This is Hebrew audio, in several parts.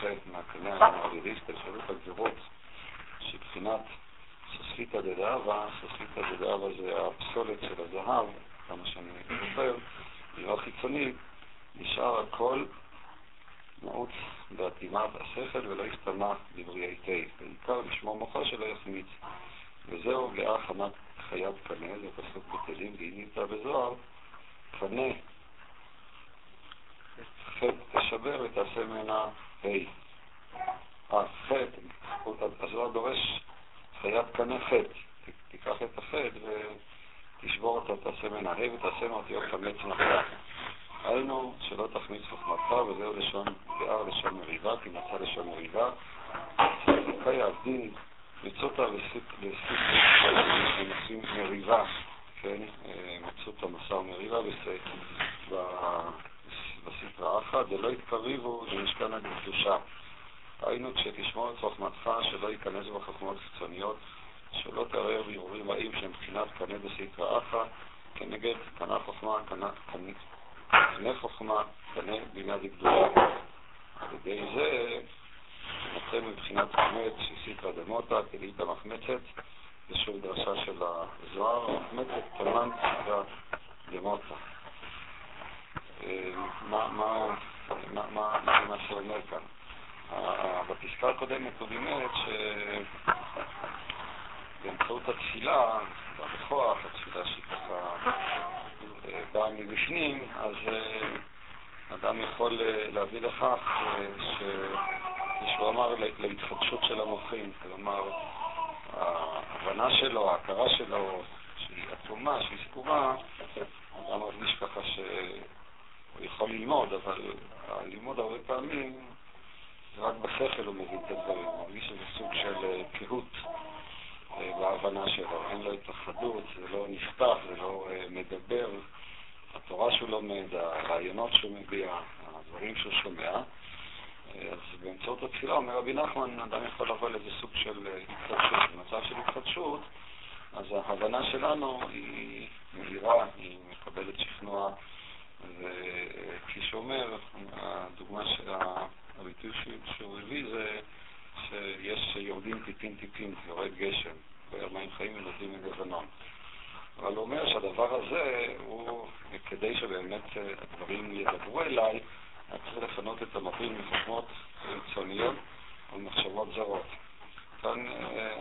כל היוצא מהקנה המעבירי, השתלשלות הגבורות, שבחינת סוספיתא דדאבה, סוספיתא דדאבה זה הפסולת של הזהב, כמה שאני זוכר, יראה חיצונית, נשאר הכל נעוץ באטימה השכל ולא השתנה דברי היטב, בעיקר לשמור מוחו שלא יחמיץ. וזהו גאה חמת חיית קנה, זה פסוק בתהילים, נמצא בזוהר, קנה, חטא תשבר ותעשה ממנה ה'. אה, חטא, הזוהר דורש חיית קנה חטא. תיקח את החטא ותשבור אותה, תעשה ממנה ה' ותעשה ממנה אותיות חמץ נפלה. היינו שלא תחמיץ חוכמתך, וזהו לשון ביאר לשון מריבה, כי מצא לשון מריבה. ספקי הדין מצותה ונושאים מריבה, כן, מצותה מסר מריבה בספרה אחת, ולא יתקריבו למשכן הקדושה. היינו כשתשמור את חוכמתך, שלא ייכנס בחוכמות חיצוניות, שלא תערער בירורים רעים שהם מבחינת קנה בספרה אחת, כנגד קנה חוכמה, קנה קנה חוכמה, קנה בינה דקדושה. על ידי זה נצא מבחינת חמץ, שסיקרא דמותא, כדאית המחמצת, זה שוב דרשה של הזוהר, המחמצת, תמן סיקרא דמותא. מה שאומר כאן? בפסקה הקודמת הוא לימד שבאמצעות התפילה, בכוח, התפילה שהיא ככה באה מבפנים, אז אדם יכול להביא לכך שהוא אמר להתחדשות של המוחים, כלומר ההבנה שלו, ההכרה שלו, שהיא עצומה, שהיא סגורה, אדם מרגיש ככה שהוא יכול ללמוד, אבל הלימוד הרבה פעמים רק בשכל הוא מבין את הדברים, הוא מרגיש שזה סוג של קהות בהבנה שלו, אין לו התאחדות, זה לא נפתח, זה לא מדבר, התורה שהוא לומד, הרעיונות שהוא מביע, הדברים שהוא שומע. אז באמצעות התפילה, אומר רבי נחמן, אדם יכול לבוא לאיזה סוג של התחדשות. במצב של התחדשות, אז ההבנה שלנו היא מהירה, היא מקבלת שכנוע, וכפי שאומר, הדוגמה של הביטוי שהוא הביא זה שיש יורדים טיפין טיפין, יורד גשם, מים חיים ונותנים מגוונון. אבל הוא אומר שהדבר הזה הוא, כדי שבאמת הדברים ידברו אליי, היה צריך לפנות את המפים מחוכמות חיצוניות ומחשבות זרות. כאן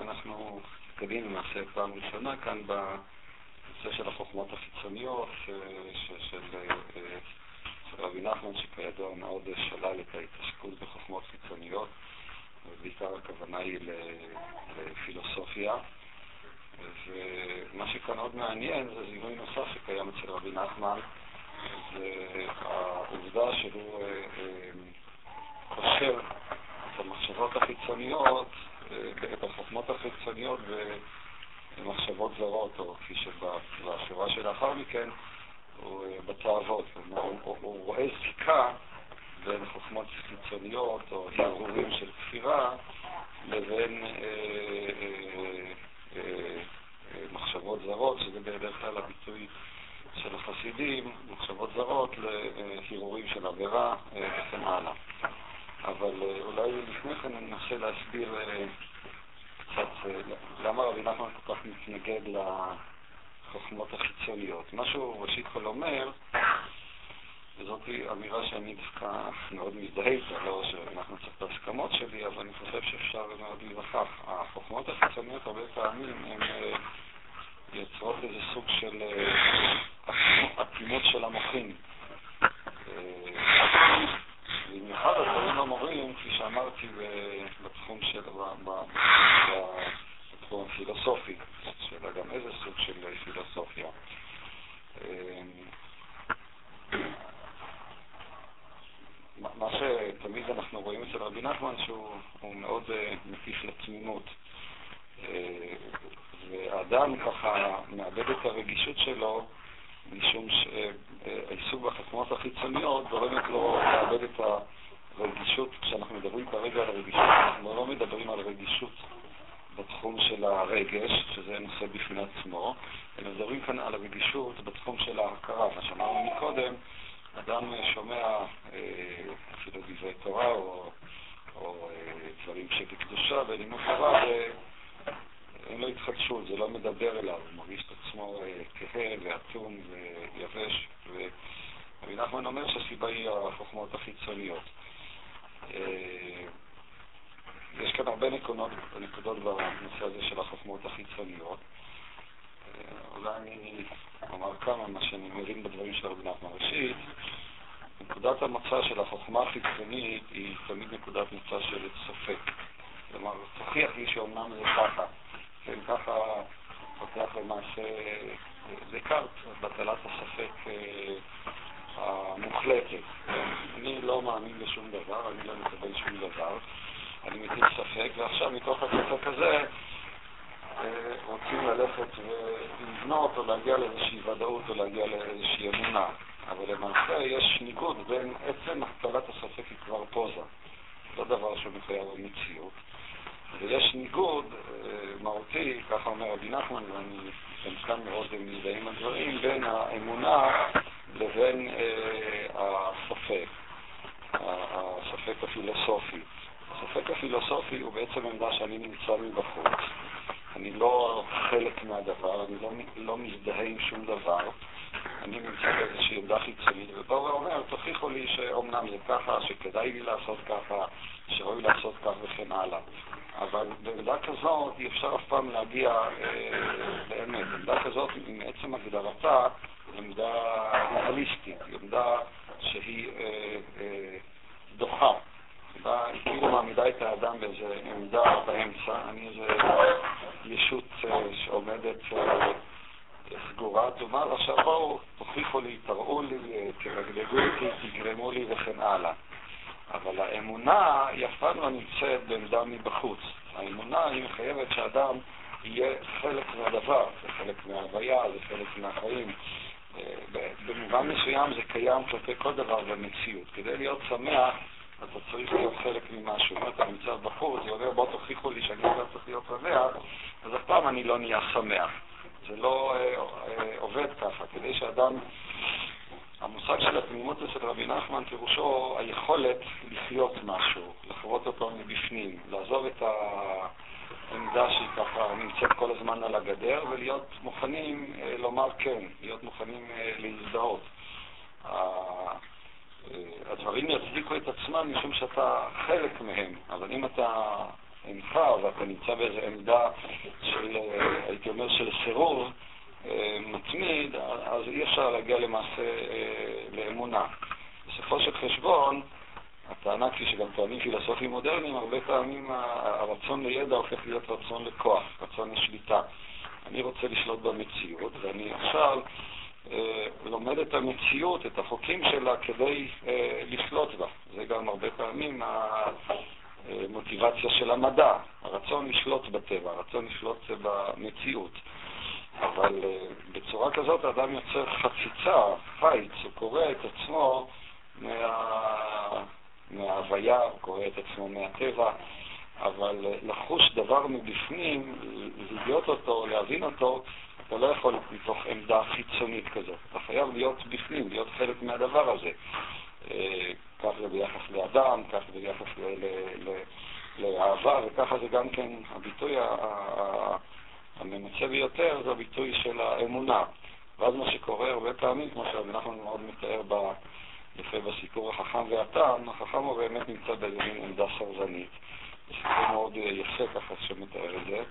אנחנו מתקדמים למעשה פעם ראשונה כאן בנושא של החוכמות החיצוניות של רבי נחמן, שכידוע מאוד שלל את ההתעסקות בחוכמות חיצוניות, ובעיקר הכוונה היא לפילוסופיה. ומה שכאן עוד מעניין זה זיהוי נוסף שקיים אצל רבי נחמן, זה העובדה שהוא קושר את המחשבות החיצוניות, את החוכמות החיצוניות במחשבות זרות, או כפי שבשורה שלאחר מכן, הוא בתאוות. הוא, רואה זיקה בין חוכמות חיצוניות או הרהורים של כפירה לבין אה, אה, אה, מחשבות זרות, שזה בדרך כלל הביטוי של החסידים, מחשבות זרות להרהורים של עבירה וכן הלאה. אבל אולי לפני כן אני אנסה להסביר קצת, למה רבי נחמן כל כך מתנגד לחוכמות החיצוניות? מה שהוא ראשית כל אומר, וזאת אמירה שאני דווקא מאוד מזדהה איתה, לא שאנחנו צריך את ההסכמות שלי, אבל אני חושב שאפשר מאוד להיווכח. החוכמות החיצוניות הרבה פעמים הן אה, יוצרות איזה סוג של אטימות של המוחים. במיוחד הדברים המורים, כפי שאמרתי, בתחום של... בתחום הפילוסופי, שאלה גם איזה סוג של פילוסופיה. מה שתמיד אנחנו רואים אצל רבי נחמן שהוא מאוד מטיף לתמימות. והאדם ככה מאבד את הרגישות שלו משום שהעיסוק בחכמות החיצוניות גורמת לו לאבד את הרגישות, כשאנחנו מדברים כרגע על הרגישות, אנחנו לא מדברים על רגישות בתחום של הרגש, שזה נושא בפני עצמו, אלא מדברים כאן על הרגישות בתחום של ההכרה. מה שאמרנו מקודם, אדם שומע אה, אפילו דברי תורה או, או אה, דברים שבקדושה בלימוד תורה, אין לו התחדשות, זה לא מדבר אליו, הוא מרגיש את עצמו אה, כהה ואטום ויבש, ורבי נחמן אומר שהסיבה היא החוכמות החיצוניות. אה, יש כאן הרבה נקודות, נקודות בנושא הזה של החוכמות החיצוניות. אה, אולי אני אומר כמה מה שאני מבין בדברים של רבי נחמן. ראשית, נקודת המוצא של החוכמה החיצונית היא תמיד נקודת מוצא של ספק. כלומר, תוכיח לי שאומנם זה ככה. כן, ככה פותח למעשה דקארט, בטלת הספק אה, המוחלטת. אני לא מאמין בשום דבר, אני לא מקבל שום דבר, אני מטיל ספק, ועכשיו מתוך הספק הזה אה, רוצים ללכת ולבנות או להגיע לאיזושהי ודאות או להגיע לאיזושהי אמונה. אבל למעשה יש ניגוד בין עצם הטלת הספק היא כבר פוזה, לא דבר שמחויב במציאות. ויש ניגוד אה, מהותי, ככה אומר רבי נחמן, ואני כאן מאוד מזדהה עם הדברים, בין האמונה לבין אה, הספק, הספק הפילוסופי. הספק הפילוסופי הוא בעצם עמדה שאני נמצא מבחוץ. אני לא חלק מהדבר, אני לא, לא מזדהה עם שום דבר. אני נמצא באיזושהי עמדה חיצונית, ובא ואומר, תוכיחו לי שאומנם זה ככה, שכדאי לי לעשות ככה, שראוי לעשות כך וכן הלאה. אבל בעמדה כזאת אי אפשר אף פעם להגיע אה, לאמת. עמדה כזאת, מעצם הגדרתה, היא עמדה ריאליסטית, היא עמדה שהיא אה, אה, דוחה. היא כאילו מעמידה את האדם באיזו עמדה באמצע. אני איזו ישות אה, שעומדת אה, סגורה, תאמר עכשיו בואו, תוכיחו לי, תראו לי, אה, תרגלגו אותי, תגרמו לי וכן הלאה. אבל האמונה היא אף פעם לא נמצאת בעמדה מבחוץ. האמונה היא מחייבת שאדם יהיה חלק מהדבר, זה חלק מההוויה, זה חלק מהחיים. אה, במובן מסוים זה קיים כלפי כל דבר במציאות. כדי להיות שמח, אתה צריך להיות חלק ממשהו. אם אתה נמצא בחוץ, זה אומר בואו תוכיחו לי שאני לא צריך להיות שמח, אז אף פעם אני לא נהיה שמח. זה לא אה, אה, עובד ככה. כדי שאדם המושג של התמימות אצל רבי נחמן פירושו היכולת לחיות משהו, לחוות אותו מבפנים, לעזוב את העמדה שהיא ככה נמצאת כל הזמן על הגדר ולהיות מוכנים אה, לומר כן, להיות מוכנים אה, להזדהות. אה, הדברים יצדיקו את עצמם משום שאתה חלק מהם, אבל אם אתה אינך ואתה נמצא באיזו עמדה של, הייתי אומר, של סירוב, מתמיד, אז אי אפשר להגיע למעשה אה, לאמונה. בסופו של חשבון, הטענה, כפי שגם טוענים פילוסופים מודרניים, הרבה פעמים הרצון לידע הופך להיות רצון לכוח, רצון לשליטה. אני רוצה לשלוט במציאות, ואני עכשיו אה, לומד את המציאות, את החוקים שלה, כדי אה, לשלוט בה. זה גם הרבה פעמים המוטיבציה של המדע, הרצון לשלוט בטבע, הרצון לשלוט במציאות. אבל אה, בצורה כזאת האדם יוצר חציצה, חיץ, הוא קורא את עצמו מה... מההוויה, הוא קורא את עצמו מהטבע, אבל אה, לחוש דבר מבפנים, להיות אותו, להבין אותו, אתה לא יכול מתוך עמדה חיצונית כזאת. אתה חייב להיות בפנים, להיות חלק מהדבר הזה. אה, כך זה ביחס לאדם, כך זה ביחס לאהבה, וככה זה גם כן הביטוי הממצה ביותר, זה הביטוי של האמונה. ואז מה שקורה הרבה פעמים, כמו שרבי נחמן מאוד מתאר ב... יפה בסיפור החכם והתם, החכם הוא באמת נמצא באיזה עמדה סרבנית. זה סיפור מאוד יפה ככה שמתאר את זה,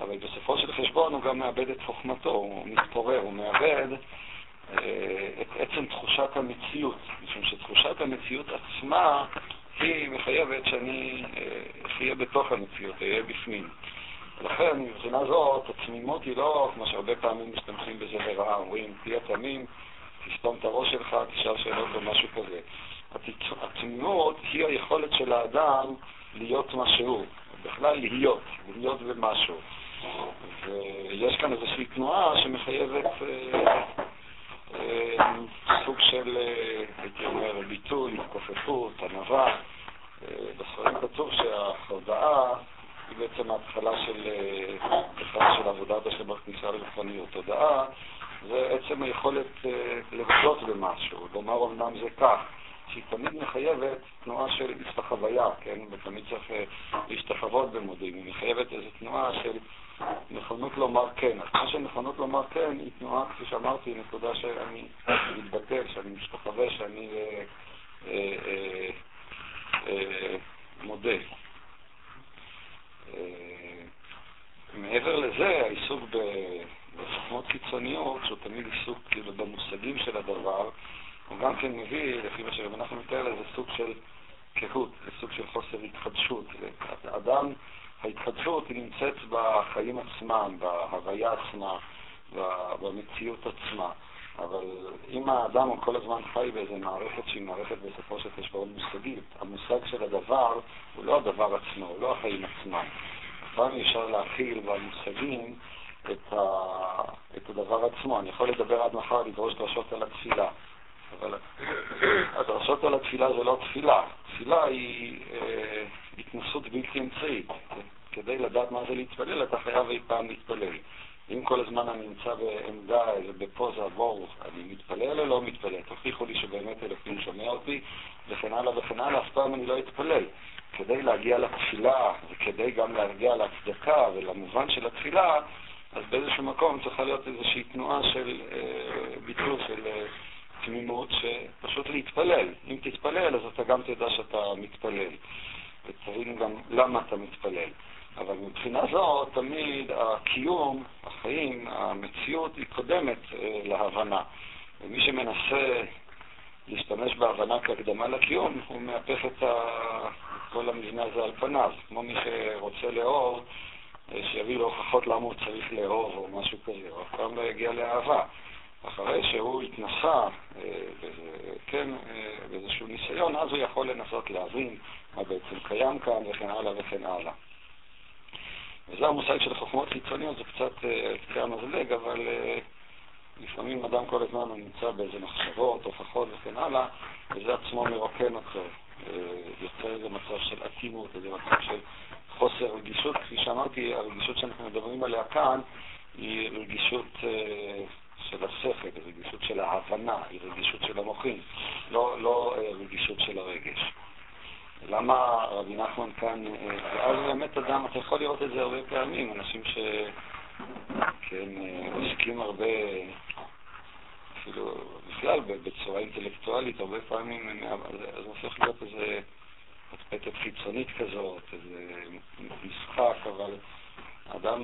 אבל בסופו של חשבון הוא גם מאבד את חוכמתו, הוא מתפורר, הוא מאבד אה, את עצם תחושת המציאות, משום שתחושת המציאות עצמה היא מחייבת שאני אה, אחיה בתוך המציאות, אהיה בפנים. ולכן, מבחינה זאת, התמימות היא לא, כמו שהרבה פעמים משתמשים בזה לרעה, אומרים, תהיה תמים, תסתום את הראש שלך, תשאל שאלות או משהו כזה. התמימות היא היכולת של האדם להיות מה שהוא, בכלל להיות, להיות במשהו. ויש כאן איזושהי תנועה שמחייבת אה, אה, סוג של, אה, הייתי אומר, ביטוי, כופפות, ענווה. אה, בספרים כתוב שההודעה היא בעצם ההתחלה של, אה, של עבודת השם בכניסה לרוחניות. הודעה זה עצם היכולת אה, לבדות במשהו, אמנם זה כך, שהיא תמיד מחייבת תנועה של הסתחוויה, כן? ותמיד צריך אה, להשתחוות במודיעין, היא מחייבת איזו תנועה של נכונות לומר כן. אז מה שנכונות לומר כן היא תנועה, כפי שאמרתי, נקודה שאני מתבטל, שאני משתחווה, שאני אה, אה, אה, אה, מודה. אה, מעבר לזה, העיסוק ב... בחוכמות קיצוניות, שהוא תמיד עיסוק כאילו במושגים של הדבר, הוא גם כן מביא, לפי מה שאנחנו מתאר לזה, סוג של קהות, זה סוג של חוסר התחדשות. אדם, ההתחדשות היא נמצאת בחיים עצמם, בהוויה עצמה, במציאות עצמה. אבל אם האדם הוא כל הזמן חי באיזה מערכת שהיא מערכת בסופו של חשבון מושגית, המושג של הדבר הוא לא הדבר עצמו, הוא לא החיים עצמם. פעם אפשר להכיל במושגים את, ה, את הדבר עצמו. אני יכול לדבר עד מחר, לדרוש דרשות על התפילה. אבל הדרשות על התפילה זה לא תפילה. תפילה היא אה, התנסות בלתי אמצעית. כדי לדעת מה זה להתפלל, אתה חייב אי פעם להתפלל. אם כל הזמן אני נמצא בעמדה, בפוזה, בואו, אני מתפלל או לא מתפלל, תוכיחו לי שבאמת אלוקים שומע אותי, וכן הלאה וכן הלאה, אף פעם אני לא אתפלל. כדי להגיע לתפילה, וכדי גם להגיע להצדקה ולמובן של התפילה, אז באיזשהו מקום צריכה להיות איזושהי תנועה של אה, ביטול, של אה, תמימות, שפשוט להתפלל. אם תתפלל, אז אתה גם תדע שאתה מתפלל, ותבין גם למה אתה מתפלל. אבל מבחינה זו, תמיד הקיום, החיים, המציאות, היא קודמת אה, להבנה. ומי שמנסה להשתמש בהבנה כהקדמה לקיום, הוא מהפך את. כל המבנה הזה על פניו. כמו מי שרוצה לאהוב, אה, שיביא לו הוכחות למה הוא צריך לאהוב או משהו כזה, הוא אף פעם לא יגיע לאהבה. אחרי שהוא התנסה אה, כן, באיזשהו ניסיון, אז הוא יכול לנסות להבין מה בעצם קיים כאן וכן הלאה וכן הלאה. וזה המושג של חוכמות חיצוניות, זה קצת קצה אה, המזלג, אבל אה, לפעמים אדם כל הזמן הוא נמצא באיזה מחשבות, הוכחות וכן הלאה, וזה עצמו מרוקן אותו, אה, יוצר איזה מצב של אטימות, איזה מצב של חוסר רגישות. כפי שאמרתי, הרגישות שאנחנו מדברים עליה כאן היא רגישות של השכל, היא רגישות של ההבנה, היא רגישות של המוחים, לא, לא רגישות של הרגש. למה רבי נחמן כאן, אה, ואז באמת אדם, אתה יכול לראות את זה הרבה פעמים, אנשים שכן אה, עוסקים הרבה, אפילו בכלל בצורה אינטלקטואלית, הרבה פעמים זה הופך להיות איזה פטפטת חיצונית כזאת, איזה משחק, אבל אדם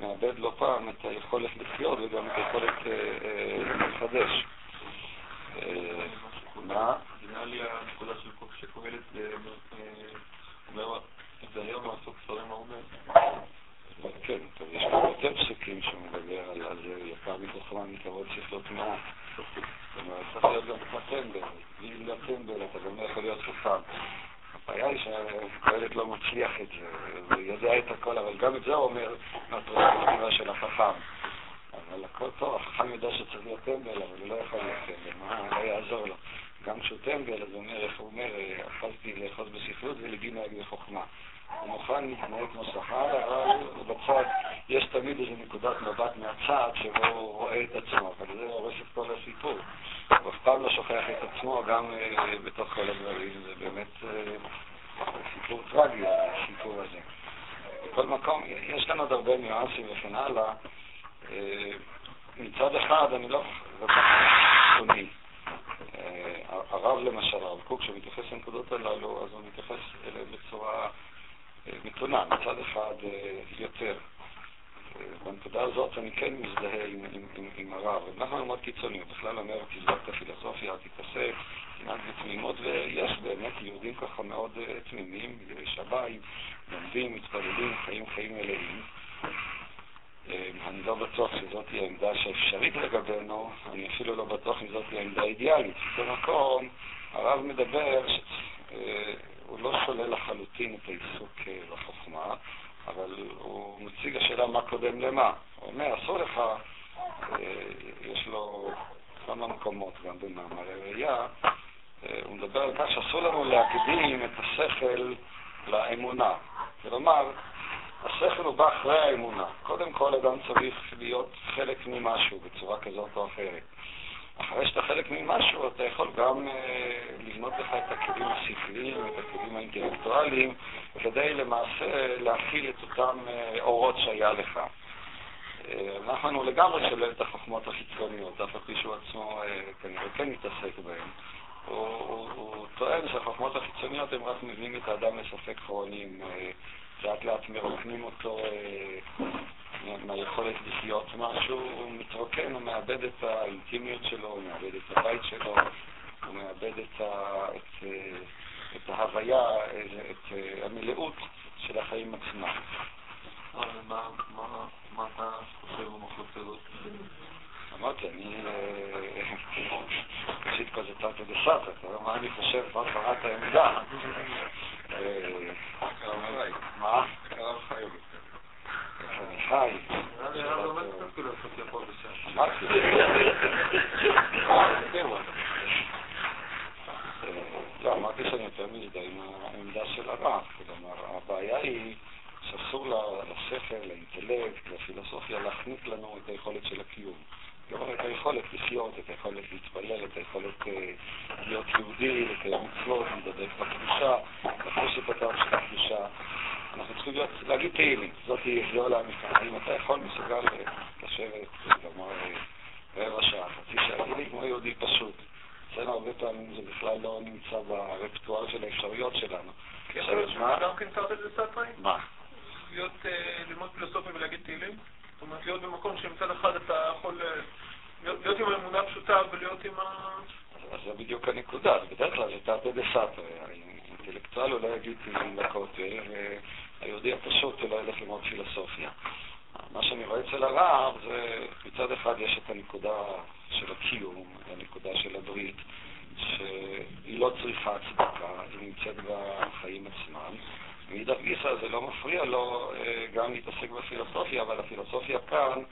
מאבד לא פעם את היכולת לחיות וגם את היכולת אה, לחדש. מה? נראה לי הנקודה של שקהלת אומר, זה היום לעסוק ספרים הרבה. כן, טוב, יש פה יותר פסוקים שמדבר על זה, יקר מתוכמה מקרוב שכלות מעט. אומרת, צריך להיות גם כמו טמבל. ואם לא טמבל, אתה גם לא יכול להיות חכם. הבעיה היא שקהלת לא מצליח את זה, הוא יודע את הכל, אבל גם את זה הוא אומר מהתורה של החכם. אבל הכל טוב, החכם יודע שצריך להיות טמבל, אבל הוא לא יכול להיות טמבל, מה, לא יעזור לו. גם כשהוא טמבל, אז הוא אומר, איך הוא אומר, אכלתי לאחוז בספרות ולבי נהג בחוכמה. הוא מוכן להתנהג כמו שכר, אבל בצד יש תמיד איזו נקודת מבט מהצד שבו הוא רואה את עצמו, אבל זה הורס את כל הסיפור. הוא אף פעם לא שוכח את עצמו, גם uh, בתוך כל הדברים, זה באמת uh, סיפור טרגי, הסיפור הזה. בכל מקום, יש כאן עוד הרבה ניואנסים וכן הלאה. אה, מצד אחד, אני לא כל כך קיצוני. אה, הרב למשל, הרב קוק, כשמתייחס לנקודות הללו, אז הוא מתייחס אליהן בצורה אה, מתונה, מצד אחד יותר. בנקודה הזאת אני כן מזדהה עם, עם, עם, עם הרב. אנחנו מאוד קיצוני, הוא בכלל אומר, תזרוק את הפילוסופיה, תתעסק, תנהג בתמימות, ויש באמת יהודים ככה מאוד תמימים, יראי שביים, לומדים, מתפללים, חיים חיים מלאים. אה, אני לא בטוח שזאת היא העמדה שאפשרית לגבינו, אני אפילו לא בטוח אם זאת היא העמדה האידיאלית. בכל מקום, הרב מדבר שהוא לא שולל לחלוטין את העיסוק אה, בחוכמה, אבל הוא מציג השאלה מה קודם למה. הוא אומר, אסור לך, אה, יש לו כמה מקומות גם במאמרי ראייה, הוא מדבר על כך שאסור לנו להקדים את השכל לאמונה. כלומר, השכל הוא בא אחרי האמונה. קודם כל אדם צריך להיות חלק ממשהו בצורה כזאת או אחרת. אחרי שאתה חלק ממשהו, אתה יכול גם אה, לבנות לך את הכלים השכליים, את הכלים האינטלקטואליים, כדי למעשה להכיל את אותם אה, אורות שהיה לך. אה, אנחנו לגמרי שולל את החוכמות החיצוניות, אף על פי שהוא עצמו אה, כנראה כן מתעסק בהן. הוא, הוא, הוא טוען שהחוכמות החיצוניות הן רק מביאים את האדם לספק כרונים. לאט לאט מרוקנים אותו מהיכולת לחיות משהו, הוא מתרוקן, הוא מאבד את האינטימיות שלו, הוא מאבד את הבית שלו, הוא מאבד את, ה, את, אה, את ההוויה, את אה, המלאות של החיים עצמם. מה אתה חושב במחלוקת הזאת? אמרתי, אני... ראשית כל זה תרתי דסתא, אתה יודע מה אני חושב, מה קראת העמדה. מה? אני חי. לא, אמרתי שאני יותר מזדהה עם העמדה של הרב. כלומר, הבעיה היא שאסור לשכל, לאינטלקט, לפילוסופיה, להחניק לנו את היכולת של הקיום. כלומר, את היכולת לחיות, את היכולת להתפלל, את היכולת אה, להיות יהודי, לקיים מצוות, להידבק בקדושה, לחוש את הטעם של הקדושה. אנחנו צריכים להיות, להגיד תהילים, זאת היא לא לאמיתה. האם אתה יכול, מסוגל לשבת, לומר רבע שעה, חצי שעה, תהילים כמו יהודי פשוט. אצלנו הרבה פעמים זה בכלל לא נמצא ברפטואר של האפשרויות שלנו. כן, אבל גם כן תרתי דסתרי? מה? להיות, ללמוד פילוסופיה ולהגיד תהילים? זאת אומרת, להיות במקום שמצד אחד אתה יכול להיות עם האמונה הפשוטה ולהיות עם ה... אז זה בדיוק הנקודה, בדרך כלל זה תרתי דסתרי. האינטלקטואל הוא לא יגיד מילים לכותל, והיהודי הפשוט הוא לא ילך ללמוד פילוסופיה. מה שאני רואה אצל הרב זה מצד אחד יש את הנקודה של הקיום, הנקודה של הברית, שהיא לא צריכה הצדקה, היא נמצאת בחיים עצמם. מאידך גיסא זה לא מפריע לו אה, גם להתעסק בפילוסופיה, אבל הפילוסופיה כאן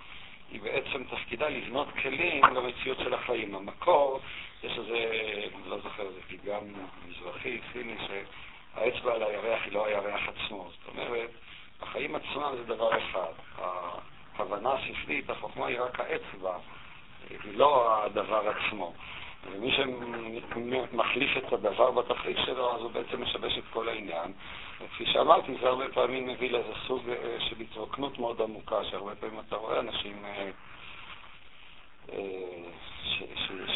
היא בעצם תפקידה לבנות כלים למציאות של החיים. המקור, יש איזה, אני לא זוכר, זה פתגם מזרחי, סיני, שהאצבע על הירח היא לא הירח עצמו. זאת אומרת, החיים עצמם זה דבר אחד. ההבנה השפלית, החוכמה היא רק האצבע, היא לא הדבר עצמו. ומי שמחליף את הדבר בתכלית שלו, אז הוא בעצם משבש את כל העניין. וכפי שאמרתי, זה הרבה פעמים מביא לאיזה סוג אה, של התרוקנות מאוד עמוקה, שהרבה פעמים אתה רואה אנשים אה, אה,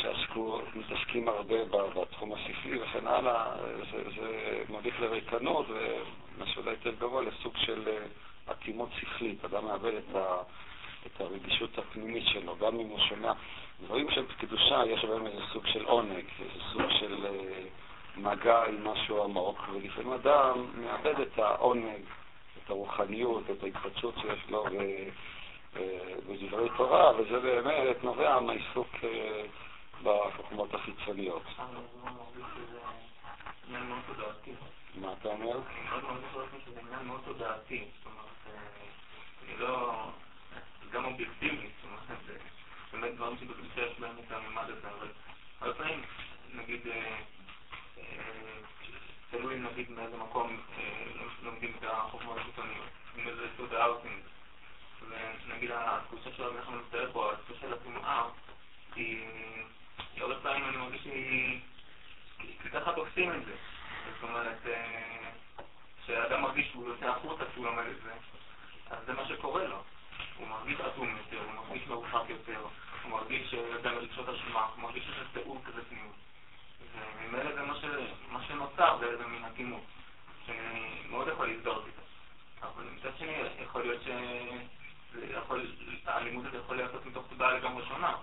שעסקו, מתעסקים הרבה בתחום הספרי וכן הלאה, זה, זה מביך לריקנות, ומה שאולי יותר גבוה, לסוג של אטימות שכלית. אדם מאבד את, ה, את הרגישות הפנימית שלו, גם אם הוא שומע דברים של קדושה, יש בהם איזה סוג של עונג, איזה סוג של... מגע עם משהו עמוק, ולפעמים אדם מאבד את העונג, את הרוחניות, את ההתחדשות שיש לו בדברי תורה, וזה באמת נובע מהעיסוק אה, בחוכמות החיצוניות. מה אתה אומר? גם אובייקטיבי, זאת אומרת, באמת דברים שבקדושה יש בהם את הממד הזה, אבל הרבה פעמים, נגיד, תלוי נגיד מאיזה מקום לומדים את החוכמה החיצוניות, עם איזה סוג האאוטינג. ונגיד התחושה של אנחנו נצטרך פה, התחושה של הטומאה, היא הרבה פעמים אני מרגיש שהיא ככה תופסים את זה. זאת אומרת, חזק יותר, הוא מרגיש שיודע מרגשות אשמה, הוא מרגיש שיש תיאור כזה פנימות. וממילא זה מה שנוצר, זה איזה מין אטימות, שמאוד יכול להזדהות איתה. אבל מצד שני, יכול להיות שהלימוד הזה יכול להיעשות מתוך תודעה לגמרי שונה.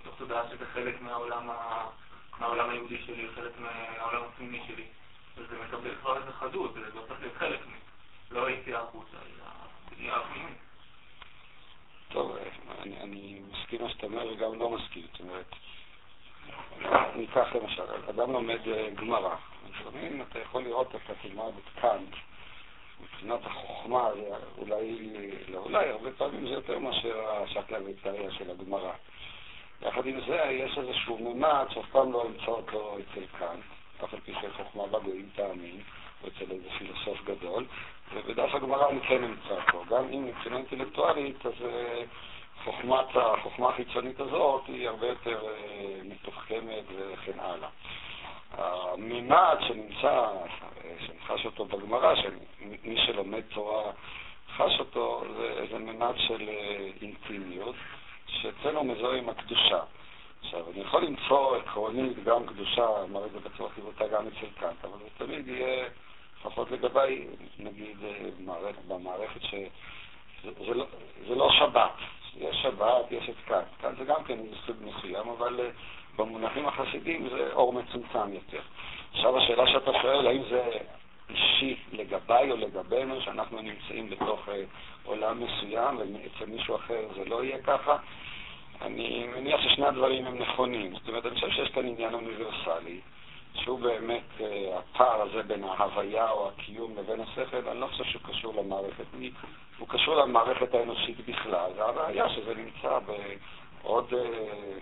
מתוך תודעה שזה חלק מהעולם, מהעולם היהודי שלי, חלק מהעולם הפנימי שלי. וזה מקבל כבר איזה חדות, זה לא צריך להיות חלק מזה. לא היציאה החוצה, אלא פגיעה פנימית. טוב, אני, אני מסכים מה שאתה אומר וגם לא מסכים. זאת אומרת, ניקח למשל, אדם לומד אה, גמרא. לפעמים אתה יכול לראות, אתה תלמד את קאנט, מבחינת החוכמה, אולי, אולי, הרבה פעמים זה יותר מאשר השקלא וטריא של הגמרא. יחד עם זה, יש איזשהו ממד שאף פעם לא אמצא אותו אצל קאנט, אף על פי שחוכמה בגויים טעמים, או אצל איזה פילוסוף גדול, ובדף הגמרא אני כן אמצא אותו. גם אם מבחינה אינטלקטואלית, אז אה, חוכמת, החוכמה החיצונית הזאת היא הרבה יותר אה, מתוחכמת וכן הלאה. הממד שנמצא, שאני חש אותו בגמרא, שמי שלומד תורה חש אותו, זה, זה ממד של אה, אינטימיות, שאצלנו מזוהה עם הקדושה. עכשיו, אני יכול למצוא עקרונית גם קדושה, אמר את זה בצורה חיבותה גם אצל קאנט, אבל זה תמיד יהיה, לפחות לגביי, נגיד, אה, במערכת ש... זה, זה, לא, זה לא שבת, יש שבת, יש את קאנט. קאנט זה גם כן איזה סוג מסוים, אבל אה, במונחים החסידים זה אור מצומצם יותר. עכשיו השאלה שאתה שואל, האם זה אישי לגביי או לגבינו, שאנחנו נמצאים בתוך אה, עולם מסוים ואצל מישהו אחר זה לא יהיה ככה, אני מניח ששני הדברים הם נכונים. זאת אומרת, אני חושב שיש כאן עניין אוניברסלי, שהוא באמת אה, הפער הזה בין ההוויה או הקיום לבין השכל, אני לא חושב שהוא קשור למערכת. הוא קשור למערכת האנושית בכלל, והראיה שזה נמצא בעוד... אה,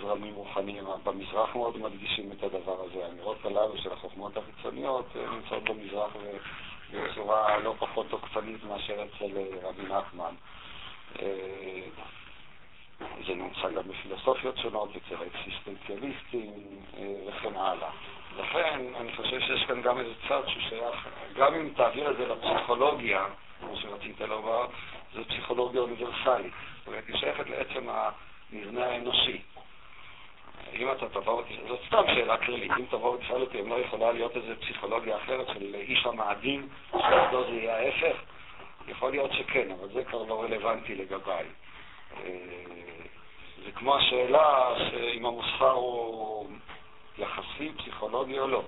זרמים רוחניים. במזרח מאוד מדגישים את הדבר הזה. האמירות הללו של החוכמות החיצוניות אה, נמצאות במזרח בצורה לא פחות תוקפנית מאשר אצל אה, רבי נחמן. אה, זה נמצא גם בפילוסופיות שונות, אצל האקסיסטנציאליסטים וכן הלאה. לכן אני חושב שיש כאן גם איזה צד ששייך, גם אם תעביר את זה לפסיכולוגיה, כמו שרצית לומר, זו פסיכולוגיה אוניברסלית. זאת אומרת, היא שייכת לעצם המבנה האנושי. אם אתה תבוא, זאת סתם שאלה כללית, אם תבוא ותשאל אותי אם לא יכולה להיות איזו פסיכולוגיה אחרת של איש המאדים, שעבדו זה יהיה ההפך, יכול להיות שכן, אבל זה כבר לא רלוונטי לגביי. אה, זה כמו השאלה אם המוסר הוא יחסי, פסיכולוגי או לא.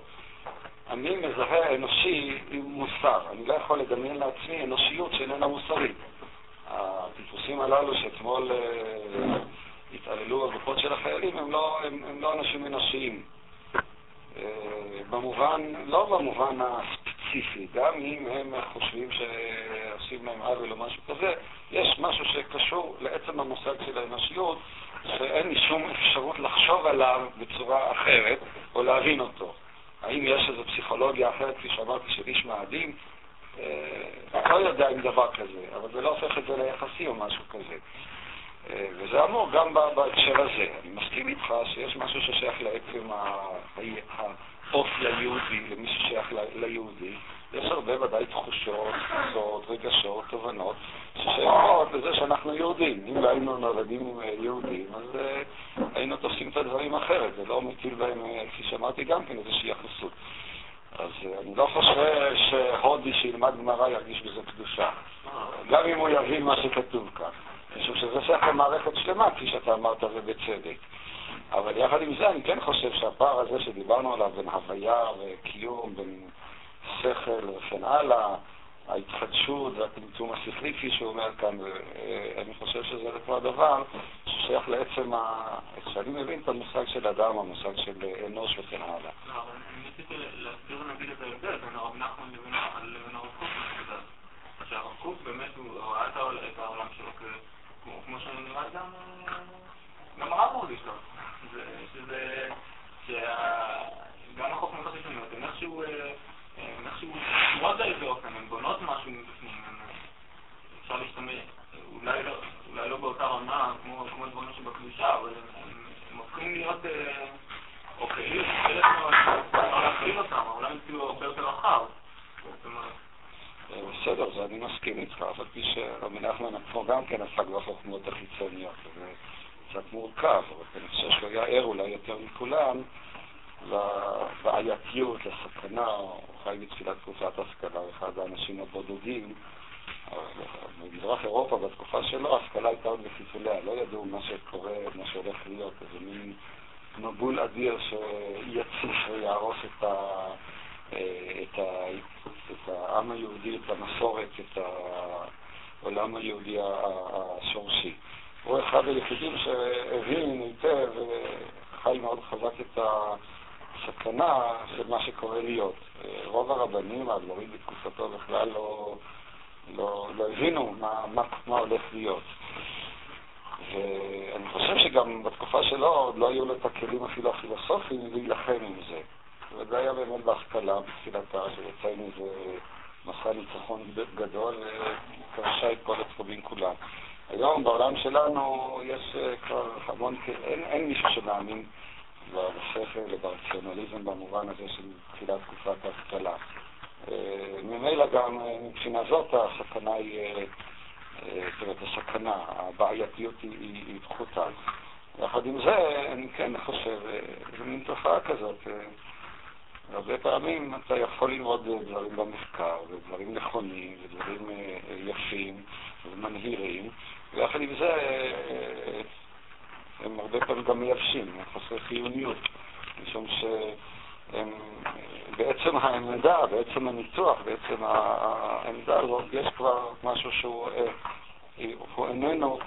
אני מזהה אנושי עם מוסר, אני לא יכול לדמיין לעצמי אנושיות שאיננה מוסרית. הטיפוסים הללו שאתמול אה, התעללו בגופות של החיילים הם לא, הם, הם לא אנשים אנושיים. אה, במובן, לא במובן הספציפי, גם אם הם חושבים שעושים להם עוול או משהו כזה, יש משהו שקשור לעצם המושג של האנושיות, שאין לי שום אפשרות לחשוב עליו בצורה אחרת או להבין אותו. האם יש איזו פסיכולוגיה אחרת, כפי שאמרתי, של איש מאדים? אה, לא יודע אם דבר כזה, אבל זה לא הופך את זה ליחסי או משהו כזה. אה, וזה אמור גם בהקשר הזה. אני מסכים איתך שיש משהו ששייך לעצם האופי היהודי, למי ששייך ליהודי. יש הרבה ודאי תחושות, תחושות, רגשות, תובנות, ששייכות לזה שאנחנו יהודים. אם לא היינו נולדים יהודים, אז uh, היינו תופסים את הדברים אחרת. זה לא מטיל בהם, אה, כפי שאמרתי, גם כן איזושהי יחסות. אז אני לא חושב שהודי שילמד גמרא ירגיש בזה קדושה. גם אם הוא יבין מה שכתוב כאן. משום שזה שייך למערכת שלמה, כפי שאתה אמרת, ובצדק. אבל יחד עם זה, אני כן חושב שהפער הזה שדיברנו עליו בין הוויה וקיום, בין שכל וכן הלאה, ההתחדשות והטמטום השכלי, כפי שהוא אומר כאן, אני חושב שזה כבר דבר ששייך לעצם, ה... שאני מבין את המושג של אדם, המושג של אנוש וכן הלאה. לא, אבל אני ניסיתי להסביר נגיד את ההבדל בין הרב נחמן לבין הרב קוק. שהרב קוק באמת הוא ראה את העולם נראה גם, גם הרב מרגיש לו. שזה, שגם החוכמות החיצוניות, הן איכשהו, הן איכשהו קשורות באיזה אופן, הן בונות משהו מבפנים, אפשר להשתמש, אולי לא, אולי לא באותה רמה כמו, כמו דברים שבקדושה, אבל הם הופכים להיות, או כאילו, חלק מה... אפשר להכליל אותם, העולם כאילו הרבה יותר רחב. זאת אומרת, בסדר, זה אני מסכים איתך, אף על פי שרבי נחמן עצמו גם כן עסק בחוכמות החיצוניות. חיצוניות, וזה קצת מורכב, אבל אני חושב שהוא היה ער אולי יותר מכולם לבעייתיות, לסכנה, הוא חי בתחילת תקופת השכלה, אחד האנשים הבודדים. במזרח אירופה בתקופה שלו ההשכלה הייתה עוד בחיסוליה, לא ידעו מה שקורה, מה שהולך להיות, איזה מין מבול אדיר שיציף ויהרוס את, ה, את, ה, את העם היהודי, את המסורת, את העולם היהודי השורשי. הוא אחד היחידים שהבין היטב וחי מאוד חזק את הסכנה של מה שקורה להיות. רוב הרבנים, האדמו"רים בתקופתו בכלל לא, לא, לא הבינו מה, מה, מה הולך להיות. ואני חושב שגם בתקופה שלו עוד לא היו לו את הכלים אפילו הפילוסופיים להילחם עם זה. וזה היה באמת בהשכלה בתחילתה, שיצא עם איזה מסע ניצחון גדול וכבשה את כל הצחובים כולם. היום בעולם שלנו יש אה, כבר המון, אין, אין מישהו שמאמין בשכל וברציונליזם במובן הזה של תחילת תקופת ההשכלה. אה, ממילא גם אה, מבחינה זאת הסכנה היא, זאת אומרת, הסכנה, הבעייתיות היא, היא, היא פחותה. יחד עם זה, אני כן חושב, זו מין תופעה כזאת. הרבה פעמים אתה יכול ללמוד דברים במחקר, ודברים נכונים, ודברים יפים ומנהירים, ויחד עם זה הם הרבה פעמים גם מייבשים, הם חסרי חיוניות, משום שהם בעצם העמדה, בעצם הניתוח, בעצם העמדה הזאת, יש כבר משהו שהוא הוא איננו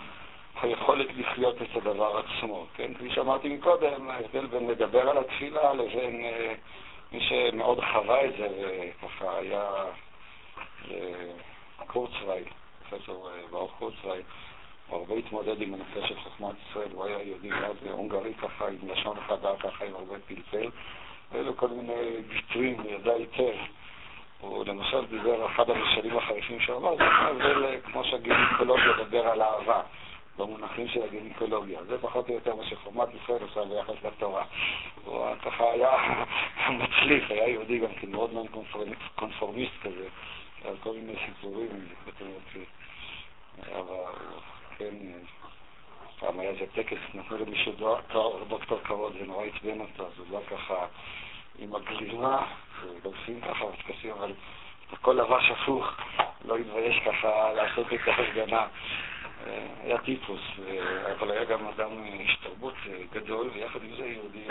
היכולת לחיות את הדבר עצמו, כן? כפי שאמרתי מקודם, ההבדל בין לדבר על התפילה לבין מי שמאוד חווה את זה, וככה היה קורצווייל, פרופסור ברוך קורצווייל, הוא הרבה התמודד עם הנושא של חוכמת ישראל, הוא היה יהודי מאוד הונגרי ככה, עם לשון חדה ככה, עם הרבה פלפל, ואלו כל מיני ביטויים, הוא ידע היטב. הוא למשל דיבר, אחד המשלים החריפים שהוא אמר, זה כמו שהגינקולוגיה מדבר על אהבה, במונחים של הגינקולוגיה. זה פחות או יותר מה שחוכמת ישראל עושה ביחס לתורה. הוא ככה היה מצליף, היה יהודי גם כן מאוד מאוד קונפורמיסט כזה, על כל מיני סיפורים, אבל כן, פעם היה איזה טקס, נתנו למישהו תואר דוקטור כבוד, זה נורא עצבן אותו, אז הוא בא ככה עם הגלימה, ולובשים ככה בטקסים, אבל הכל לבש הפוך, לא התבייש ככה לעשות את ההפגנה. היה טיפוס, אבל היה גם אדם איש תרבות גדול, ויחד עם זה יהודי,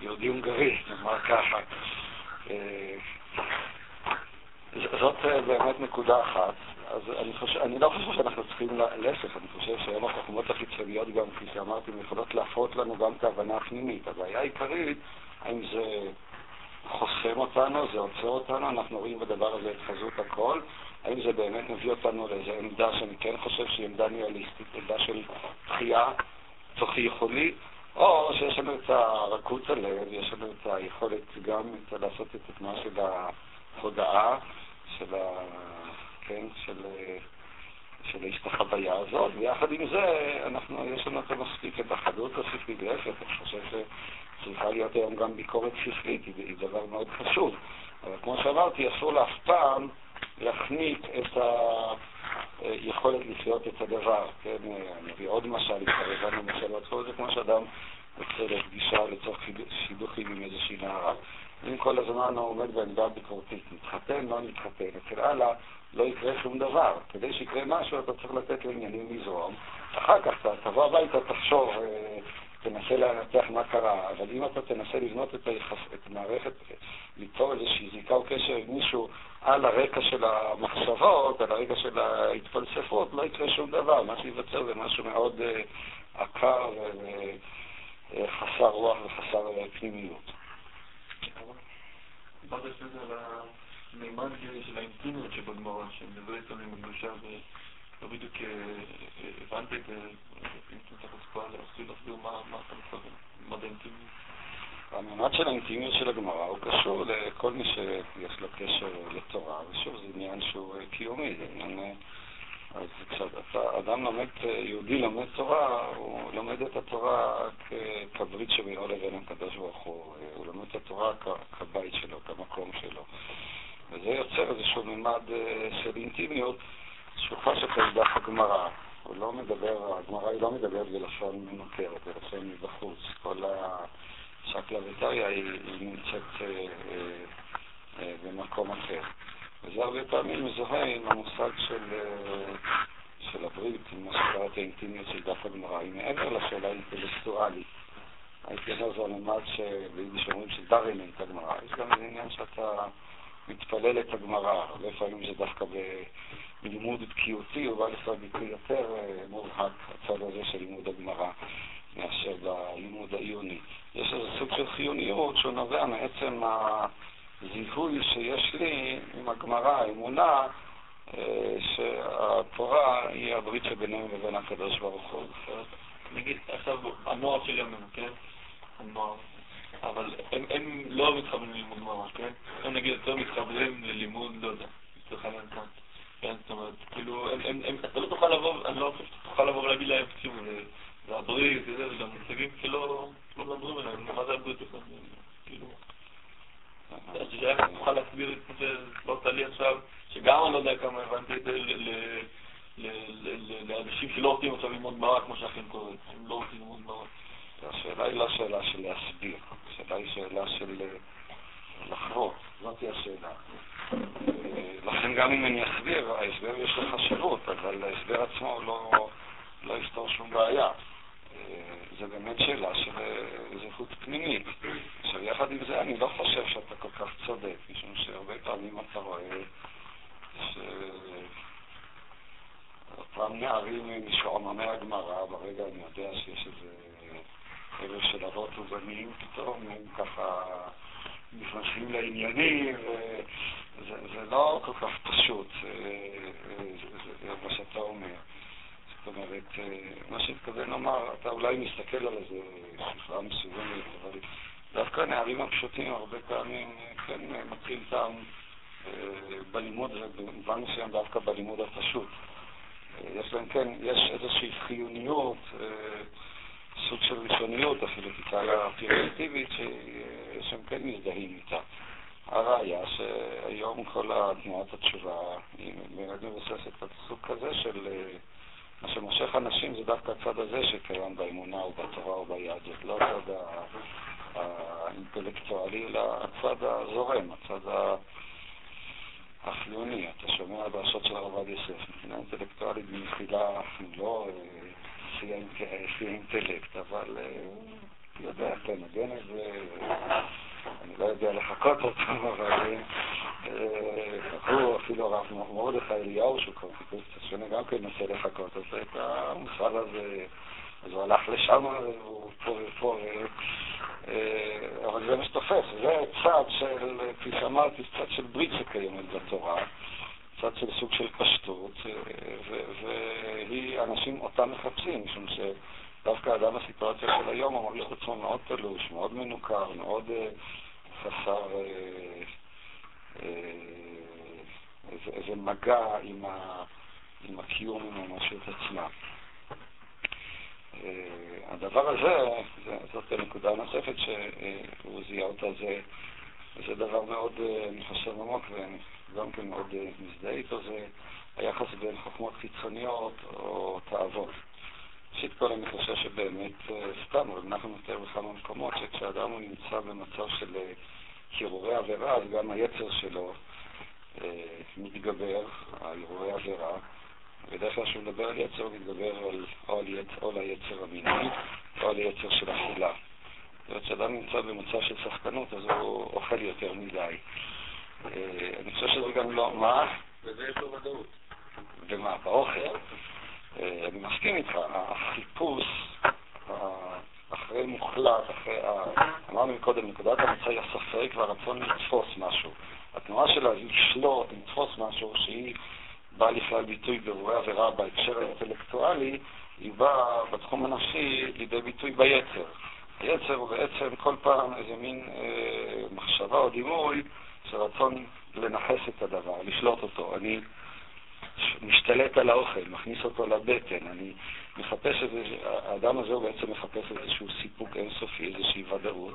יהודי הונגרי, נאמר ככה. זאת באמת נקודה אחת. אז אני, חושב, אני לא חושב שאנחנו צריכים, להפך, אני חושב שהיום החוכמות החיצוניות גם, כפי שאמרתי, יכולות להפרות לנו גם את ההבנה הפנימית. הבעיה העיקרית, האם זה חוסם אותנו, זה עוצר אותנו, אנחנו רואים בדבר הזה את חזות הכל, האם זה באמת מביא אותנו לאיזו עמדה שאני כן חושב שהיא עמדה ניהליסטית, עמדה של דחייה צורכי יכולי, או שיש לנו את הרכות הלב, יש לנו את היכולת גם את, לעשות את התנועה של ההודעה, של ה... כן, של, של החוויה הזאת, ויחד עם זה, אנחנו, יש לנו את המספיק את החדות השכלית, להפך, אני חושב שצריכה להיות היום גם ביקורת שכלית, היא, דבר מאוד חשוב. אבל כמו שאמרתי, אסור לה אף פעם להחניק את היכולת לחיות את הדבר. כן, אני אביא עוד משל, התקרבנו משל עצמו, זה כמו שאדם יוצא לפגישה לצורך שידוכים עם איזושהי נערה. אם כל הזמן הוא עומד בעמדה ביקורתית, מתחתן, לא מתחתן, אצל אללה לא יקרה שום דבר. כדי שיקרה משהו אתה צריך לתת לעניינים לזרום. אחר כך אתה תבוא הביתה, תחשוב, אה, תנסה לנתח מה קרה, אבל אם אתה תנסה לבנות את, היחס, את המערכת, ליצור איזושהי זיקה או קשר עם מישהו על הרקע של המחשבות, על הרקע של ההתפלספות, לא יקרה שום דבר. מה שייווצר זה משהו מאוד uh, עקר וחסר uh, רוח וחסר פנימיות. זה המימד של האינטימיות שבגמרא, שמדבר איתנו עם הקדושה, ולא בדיוק אה, אה, הבנתי את זה, אם אתה צריך להסביר מה אתה מתכוון, מימד האינטימיות. המימד של האינטימיות של הגמרא הוא קשור לכל מי שיש לו קשר לתורה, ושוב, זה עניין שהוא אה, קיומי, זה עניין... אז כשאדם לומד, יהודי לומד תורה, הוא לומד את התורה כברית שבינו לבין הקדוש ברוך הוא. הוא לומד את התורה כבית שלו, כמקום שלו. וזה יוצר איזשהו מימד אה, של אינטימיות חשק על דף הגמרא. הוא לא מדבר, הגמרא היא לא מדברת בלשון מנוכרת, בלשון מבחוץ. כל השקלא וטריא היא, היא נמצאת אה, אה, אה, במקום אחר. וזה הרבה פעמים מזוהה עם המושג של, אה, של הברית, עם מה שקראת האינטימיות של דף הגמרא. היא מעבר לשאלה האינטלקטואלית. הייתי אומר זה הממד שביידיש אומרים שדרמנט הגמרא. יש גם איזה עניין שאתה מתפלל את הגמרא. הרבה פעמים זה דווקא בלימוד בקיאותי, הוא בא לך ביטוי יותר אה, מובהק, הצד הזה של לימוד הגמרא, מאשר בלימוד העיוני. יש איזה סוג של חיוניות שהוא נובע מעצם הזיהוי שיש לי עם הגמרא, האמונה, אה, שהתורה היא הברית שבינינו לבין הקדוש ברוך הוא. נגיד עכשיו הנוער של ימינו, כן? הנוער. אבל הם, הם לא מתחברים ללימוד ממש, כן? הם נגיד יותר מתחברים ללימוד, לא יודע, לצורך העניין כאן. כן, זאת אומרת, כאילו, אתה לא תוכל לבוא, אני לא חושב תוכל לבוא ולהגיד להם, תקשיבו, זה הברית, זה, זה גם מושגים שלא לא מדברים עליהם, מה זה הברית בכלל, כאילו... שאיך תוכל להסביר את מה שסיפרת לי עכשיו, שגם אני לא יודע כמה הבנתי את זה לאנשים שלא רוצים עכשיו ללמוד גמרא כמו שאחרים קוראים, הם לא רוצים ללמוד גמרא. השאלה היא לא שאלה של להסביר, השאלה היא שאלה של אה, לחוות, זאת היא השאלה. לכן גם אם אני אסביר, ההסבר יש לו חשיבות, אבל ההסבר עצמו לא, לא יפתור שום בעיה. אה, זה באמת שאלה של זכות פנימית. עכשיו, יחד עם זה, אני לא חושב שאתה כל כך צודק, משום שהרבה פעמים אתה רואה ש... אותם נערים משועממי הגמרא, ברגע אני יודע שיש איזה ערב של אבות ובנים, פתאום הם ככה נכנסים לעניינים, וזה לא כל כך פשוט, אה, אה, זה מה שאתה אומר. אומרת, אה, מה שהתכוון לומר, אתה אולי מסתכל על איזה שפרה מסוימת, אבל דווקא הנערים הפשוטים הרבה פעמים כן מתחיל טעם בלימוד, ובמובן מסוים דווקא בלימוד הפשוט. יש להם, כן, יש איזושהי חיוניות, אה, סוג של ראשוניות, אפילו תקרא פרימיטיבית, שהם כן מזדהים איתה. הראיה שהיום כל תנועת התשובה היא מבוססת על סוג כזה של... אה, מה שמושך אנשים זה דווקא הצד הזה שקיים באמונה או בתורה או ביהדות, לא הצד האינטלקטואלי, אלא הצד הזורם, הצד. החיוני. אתה שומע הדרשות של הרב עובדיה יוסף, מבחינה אינטלקטואלית במחילה, לא שיא אינטלקט, אבל הוא יודע, כן, נגן את זה, אני לא יודע לחכות אותו, אבל הוא, אפילו הרב מרדכי אליהו, שהוא כבר טיפוס קצת שונה, גם כן מנסה לחכות, אז את המושג הזה, אז הוא הלך לשם, והוא פה ופה, אה, אבל זה מה שתופס, זה צד של, כפי שאמרתי, צד של ברית שקיימת בתורה, צד של סוג של פשטות, אה, והיא, אנשים אותה מחפשים, משום שדווקא האדם הסיטואציה של היום הוא מרגיש את עצמו מאוד תלוש, מאוד מנוכר, מאוד אה, חסר איזה, איזה מגע עם, ה, עם הקיום, עם הממשות עצמה. אה, הדבר הזה, זאת הנקודה הנוספת שהוא זיהה אותה, זה, זה דבר מאוד, אה, אני חושב, עמוק וגם כן מאוד אה, מזדהה איתו, זה היחס בין חוכמות חיצוניות או תאוות. ראשית כל אני חושב שבאמת, סתם, אבל אנחנו מתאר בכמה מקומות שכשאדם הוא נמצא במצב של הרהורי עבירה, אז גם היצר שלו מתגבר, הרהורי עבירה. בדרך כלל כשהוא מדבר על יצר, הוא מדבר על, או, על יצר, או על היצר המיני, או על יצר של אכילה. זאת אומרת, כשאדם נמצא במצב של שחקנות, אז הוא אוכל יותר מדי. אה, אני חושב שזה גם לא... מה? וזה יש לו ודאות. במה? באוכל. אה, אני מסכים איתך, החיפוש אחרי מוחלט, אחרי... אמרנו מקודם, נקודת המצא היא הספק והרצון לתפוס משהו. התנועה שלה היא לשלוט, לתפוס משהו שהיא באה לכלל ביטוי באירועי עבירה בהקשר האינטלקטואלי, היא באה בתחום הנפשי לידי ביטוי ביצר. היצר הוא בעצם כל פעם איזה מין אה, מחשבה או דימוי של רצון לנכס את הדבר, לשלוט אותו. אני משתלט על האוכל, מכניס אותו לבטן, אני מחפש איזה, האדם הזה הוא בעצם מחפש איזשהו סיפוק אינסופי, איזושהי ודאות,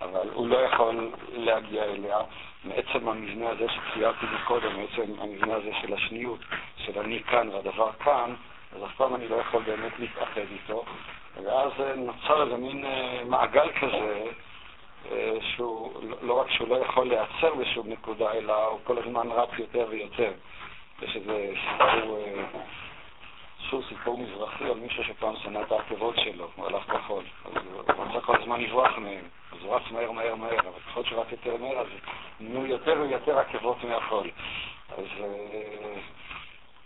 אבל הוא לא יכול להגיע אליה מעצם המבנה הזה שציירתי מקודם, מעצם המבנה הזה של השניות, של אני כאן והדבר כאן, אז אף פעם אני לא יכול באמת להתאחד איתו, ואז נוצר איזה מין מעגל כזה, שהוא, לא רק שהוא לא יכול להיעצר בשום נקודה, אלא הוא כל הזמן רץ יותר ויותר. יש איזה סיפור, שוב סיפור מזרחי על מישהו שפעם שנא את העקבות שלו, הוא הלך בחול, אז הוא רצה כל הזמן לברוח מהם, אז הוא רץ מהר מהר מהר, אבל ככל שהוא רץ יותר מהר, אז נהיו יותר ויותר עקבות מהחול. אז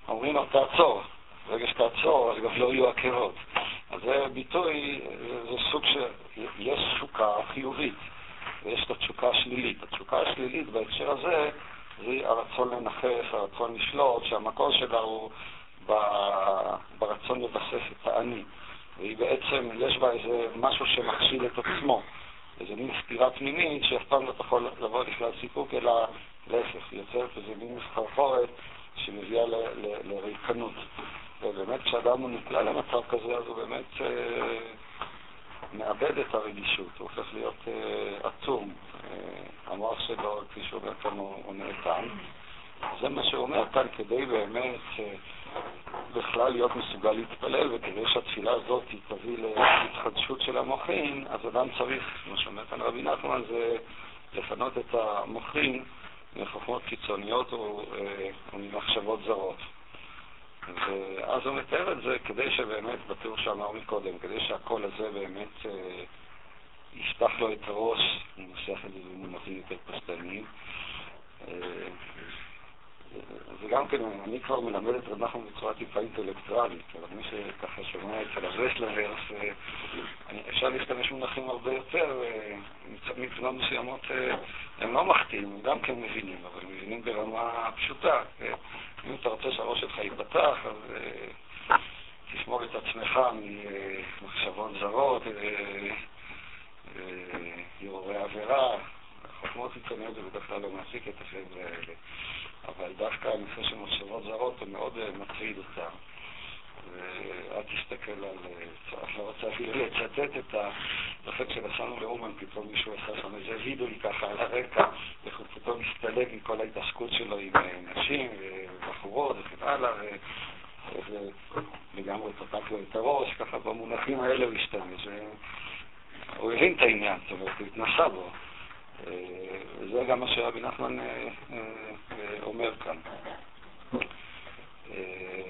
אומרים לו, תעצור. ברגע שתעצור, אז גם לא יהיו עקבות. אז זה ביטוי, זה סוג של, יש תשוקה חיובית, ויש את התשוקה השלילית. התשוקה השלילית בהקשר הזה, זה הרצון לנכס, הרצון לשלוט, שהמקור שלה הוא ברצון לבסס את האני. והיא בעצם, יש בה איזה משהו שמכשיל את עצמו, איזה מין סתירה פנימית שאף פעם לא יכול לבוא לכלל סיפוק, אלא להפך, היא יוצרת איזה מין סחרחורת שמביאה לריקנות. ובאמת כשאדם הוא נקלע למצב כזה, אז הוא באמת אה, מאבד את הרגישות, הוא הופך להיות אה, עצום. אה, המוח שלו, כפי שהוא אומר כאן, הוא, נאטם. זה מה שהוא אומר כאן, כדי באמת אה, בכלל להיות מסוגל להתפלל, וכדי שהתפילה הזאת תביא להתחדשות של המוחין, אז אדם צריך, כמו שאומר כאן רבי נחמן, זה לפנות את המוחין מחוכמות קיצוניות וממחשבות זרות. ואז הוא מתאר את זה כדי שבאמת, בתיאור שאמר מקודם, כדי שהקול הזה באמת אה, יפתח לו את הראש, ננסח את זה במונחים יותר פשטניים. אה, וגם כן, אני כבר מלמד את רב נחמן בצורה טיפה אינטלקטואלית, אבל מי שככה שומע אצל הרסלר, אז אפשר להשתמש במונחים הרבה יותר, אה, מבחינות מסוימות אה, הם לא מחטיאים, הם גם כן מבינים, אבל מבינים ברמה פשוטה. אה, אם אתה רוצה שהראש שלך ייפתח, אז תשמור את עצמך ממחשבות זרות, הרהורי עבירה, חוכמות עיתוניות זה בדרך כלל לא מעסיק את החבר'ה האלה. אבל דווקא הנושא של מחשבות זרות הוא מאוד אה, מטריד אותם. ואל תסתכל על... אה, לא רוצה אפילו לצטט את הדפק שנסענו לאומן, פתאום מישהו עשה שם איזה וידאו ככה על הרקע, איך הוא פתאום מסתלק מכל ההתעסקות שלו עם אה, נשים ובחורות וכן הלאה, וזה לגמרי פתח לו את הראש, ככה במונחים האלה הוא השתמש. הוא הבין את העניין, זאת אומרת, הוא התנסה בו. וזה גם מה שרבי נחמן אה, אה, אומר כאן. אה,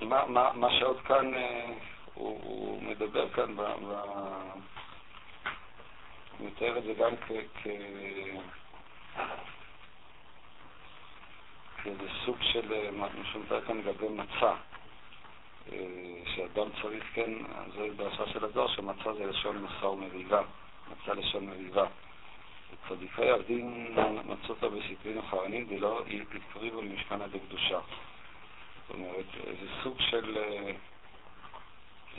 מה, מה, מה שעוד כאן הוא, הוא מדבר כאן, הוא מתאר את זה גם כ... כ כאיזה סוג של, מה שמתאר כאן לגבי מצה. אה, שאדם צריך, כן, זה דרשה של הדור, שמצה זה לשון מסע ומריבה, מצה לשון מריבה. צדיקי הדין מצאו אותה בסטרין אחרונים ולא הקריבו למשכן עדי קדושה. זאת אומרת, זה סוג של, אה,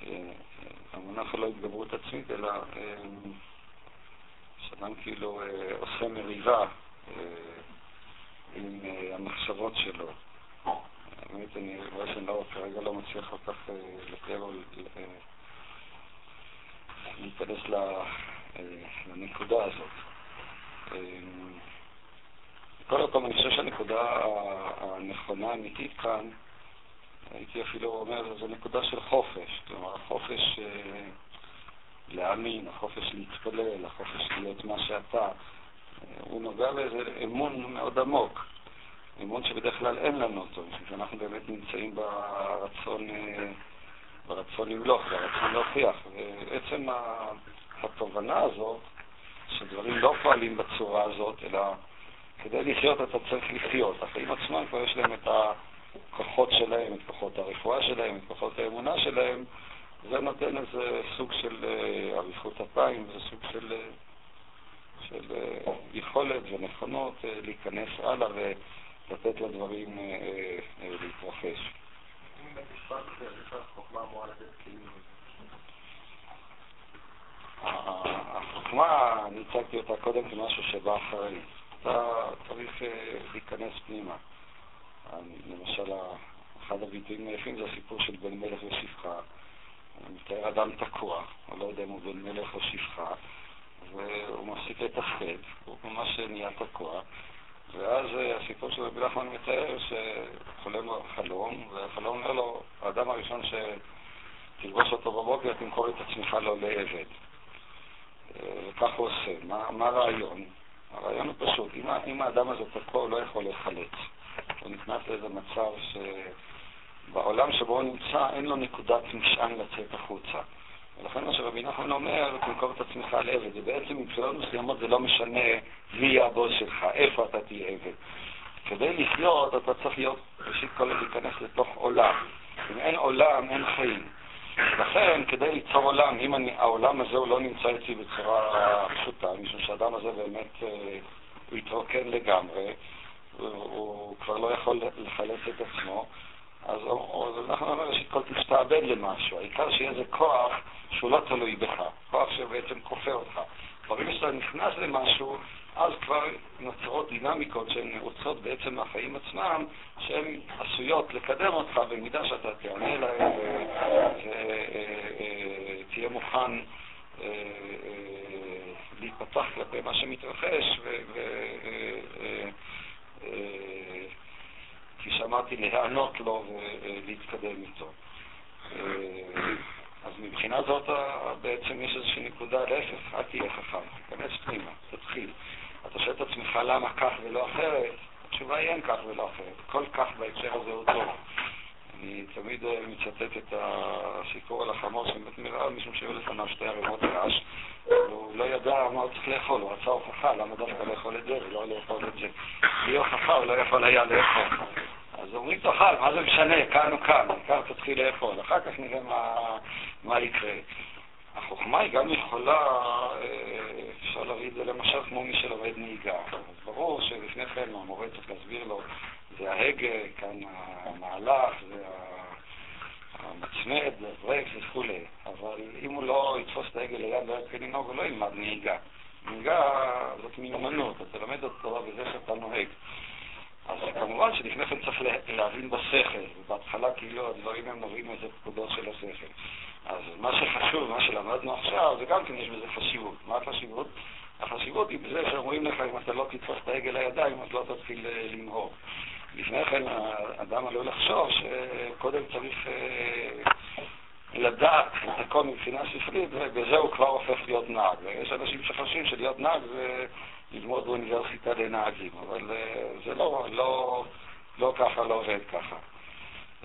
אה, המונח לא התגברות עצמית, אלא שאדם כאילו עושה מריבה עם המחשבות שלו. האמת, אני רואה שאני לא, כרגע לא מצליח כל כך אה, לתאר או אה, להיכנס אה, לנקודה הזאת. בכל אופן, אני חושב שהנקודה הנכונה, האמיתית כאן, הייתי אפילו אומר, זו נקודה של חופש. כלומר, החופש להאמין, החופש להתפלל, החופש להיות מה שאתה, הוא נוגע לאיזה אמון מאוד עמוק. אמון שבדרך כלל אין לנו אותו, משום שאנחנו באמת נמצאים ברצון, אה, ברצון למלוך, ברצון להוכיח. ועצם התובנה הזאת, שדברים לא פועלים בצורה הזאת, אלא כדי לחיות אתה צריך לחיות. החיים עצמם כבר יש להם את הכוחות שלהם, את כוחות הרפואה שלהם, את כוחות האמונה שלהם, זה נותן איזה סוג של אה, אריכות אפיים, זה סוג של, אה, של יכולת ונכונות להיכנס הלאה לתת לדברים אה, אה, להתרחש. החוכמה, אני הצגתי אותה קודם כמשהו שבא אחרי. אתה צריך אה, להיכנס פנימה. למשל, אחד הביטויים היפים זה הסיפור של בן מלך ושפחה. אני מתאר אדם תקוע, אני לא יודע אם הוא בן מלך או שפחה, והוא מפסיק לתפקד, הוא ממש נהיה תקוע. ואז אה, הסיפור של רבי נחמן מתאר שחולם חלום, והחלום אומר לו, האדם הראשון שתלבוש אותו בבוקר, תמכור את עצמך לו לעבד. אה, וכך הוא עושה. מה, מה הרעיון? הרעיון הוא פשוט, אם, אם האדם הזה תקוע, הוא לא יכול להיחלץ. הוא נכנס לאיזה מצב שבעולם שבו הוא נמצא, אין לו נקודת משען לצאת החוצה. ולכן מה שרבי נחמן אומר, תמכור את עצמך על עבד. ובעצם מבחינות מסוימות זה לא משנה מי יהיה הבוס שלך, איפה אתה תהיה עבד. כדי לחיות אתה צריך להיות, ראשית כל להיכנס לתוך עולם. אם אין עולם, אין חיים. לכן, כדי ליצור עולם, אם אני, העולם הזה הוא לא נמצא אצלי בצורה פשוטה, משום שהאדם הזה באמת, אה, הוא התרוקן לגמרי, הוא, הוא כבר לא יכול לחלץ את עצמו, אז אנחנו אומרים ראשית כל תשתעבד למשהו, העיקר שיהיה איזה כוח שהוא לא תלוי בך, כוח שבעצם כופה אותך. ברגע שאתה נכנס למשהו, אז כבר נוצרות דינמיקות שהן רוצות בעצם מהחיים עצמם, שהן עשויות לקדם אותך במידה שאתה תענה להן ותהיה מוכן אה, אה, להיפתח כלפי מה שמתרחש כפי שאמרתי, להיענות לו ולהתקדם איתו. אז מבחינה זאת בעצם יש איזושהי נקודה, להפך, אל תהיה חכם, תיכנס פנימה, תתחיל. אתה שואל את עצמך למה כך ולא אחרת, התשובה היא אין כך ולא אחרת. כל כך בהקשר הזה הוא טוב. אני תמיד מצטט את הסיפור על החמור שבאמת נראה משום שהיו לפניו שתי ערימות רעש, והוא לא ידע מה הוא צריך לאכול, הוא רצה הוכחה, למה דווקא לאכול את זה ולא לאכול את זה. בלי הוכחה הוא לא יכול היה לאכול. אומרים תאכל, מה זה משנה, כאן או כאן, העיקר תתחיל לאכול, אחר כך נראה מה, מה יקרה. החוכמה היא גם יכולה, אה, אפשר להביא את זה למשל כמו מי שלומד נהיגה. אז ברור שלפני כן המורה צריך להסביר לו, זה ההגה, כאן המהלך, זה המצמד, הברקס וכולי. אבל אם הוא לא יתפוס את ההגה ליד לא יתחיל הוא לא ילמד נהיגה. נהיגה זאת מיומנות, אתה לומד אותו בזה שאתה נוהג. אז כמובן שלפני כן צריך להבין בשכל, ובהתחלה כאילו הדברים הם נובעים מאיזה פקודות של השכל. אז מה שחשוב, מה שלמדנו עכשיו, זה גם כן יש בזה חשיבות. מה החשיבות? החשיבות היא בזה שאומרים לך, אם אתה לא תתפוס את העגל לידיים, אז לא תתחיל אה, לנהוג. לפני כן האדם עלול לחשוב שקודם צריך אה, לדעת את הכל מבחינה ספרית, ובזה הוא כבר הופך להיות נהג. ויש אנשים שחושבים שלהיות נהג זה ללמוד באוניברסיטה לנהגים, אבל אה, זה לא, לא, לא ככה, לא עובד ככה.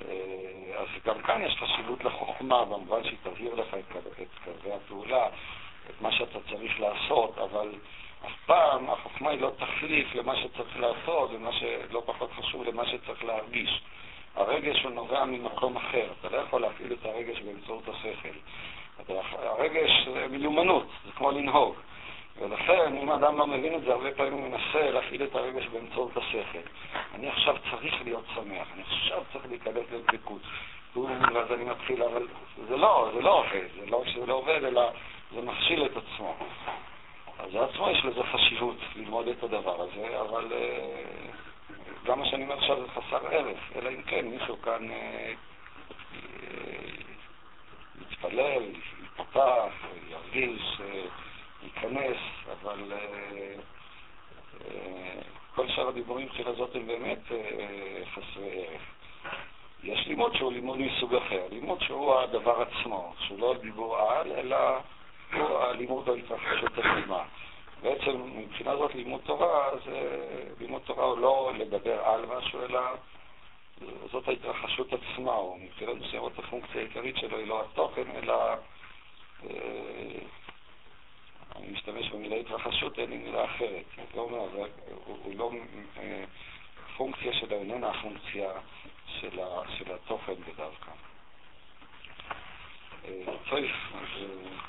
אה, אז גם כאן יש חשיבות לחוכמה, במובן שהיא תבהיר לך את קווי הפעולה, את מה שאתה צריך לעשות, אבל אף פעם החוכמה היא לא תחליף למה שצריך לעשות, ומה שלא פחות חשוב למה שצריך להרגיש. הרגש הוא נובע ממקום אחר, אתה לא יכול להפעיל את הרגש באמצעות השכל. הרגש זה מיומנות, זה כמו לנהוג. ולכן, אם האדם לא מבין את זה, הרבה פעמים הוא מנסה להפעיל את הרגש באמצעות השכל. אני עכשיו צריך להיות שמח, אני עכשיו צריך להיכנס לדבקות. ואז אני מתחיל, אבל זה לא, זה לא עובד, זה לא שזה לא עובד, אלא זה מכשיל את עצמו. אז לעצמו יש לזה חשיבות ללמוד את הדבר הזה, אבל uh, גם מה שאני אומר עכשיו זה חסר ערך, אלא אם כן מישהו כאן יתפלל, יפתח, ירגיש, ייכנס, אבל uh, uh, כל שאר הדיבורים של הזאת הם באמת uh, חסרי ערך. יש לימוד שהוא לימוד מסוג אחר, לימוד שהוא הדבר עצמו, שהוא לא דיבור על, אלא הוא הלימוד ההתרחשות עצמה. בעצם מבחינה זאת לימוד תורה, זה, לימוד תורה הוא לא לדבר על משהו, אלא זאת ההתרחשות עצמה, או מבחינת מסוימות הפונקציה העיקרית שלו היא לא התוכן, אלא אה, אני משתמש במילה התרחשות, אין לי מילה אחרת. לא מעבר, הוא, הוא לא... אה, פונקציה שלו איננה הפונקציה של, ה, של התוכן בדווקא. אה, צריך... אה,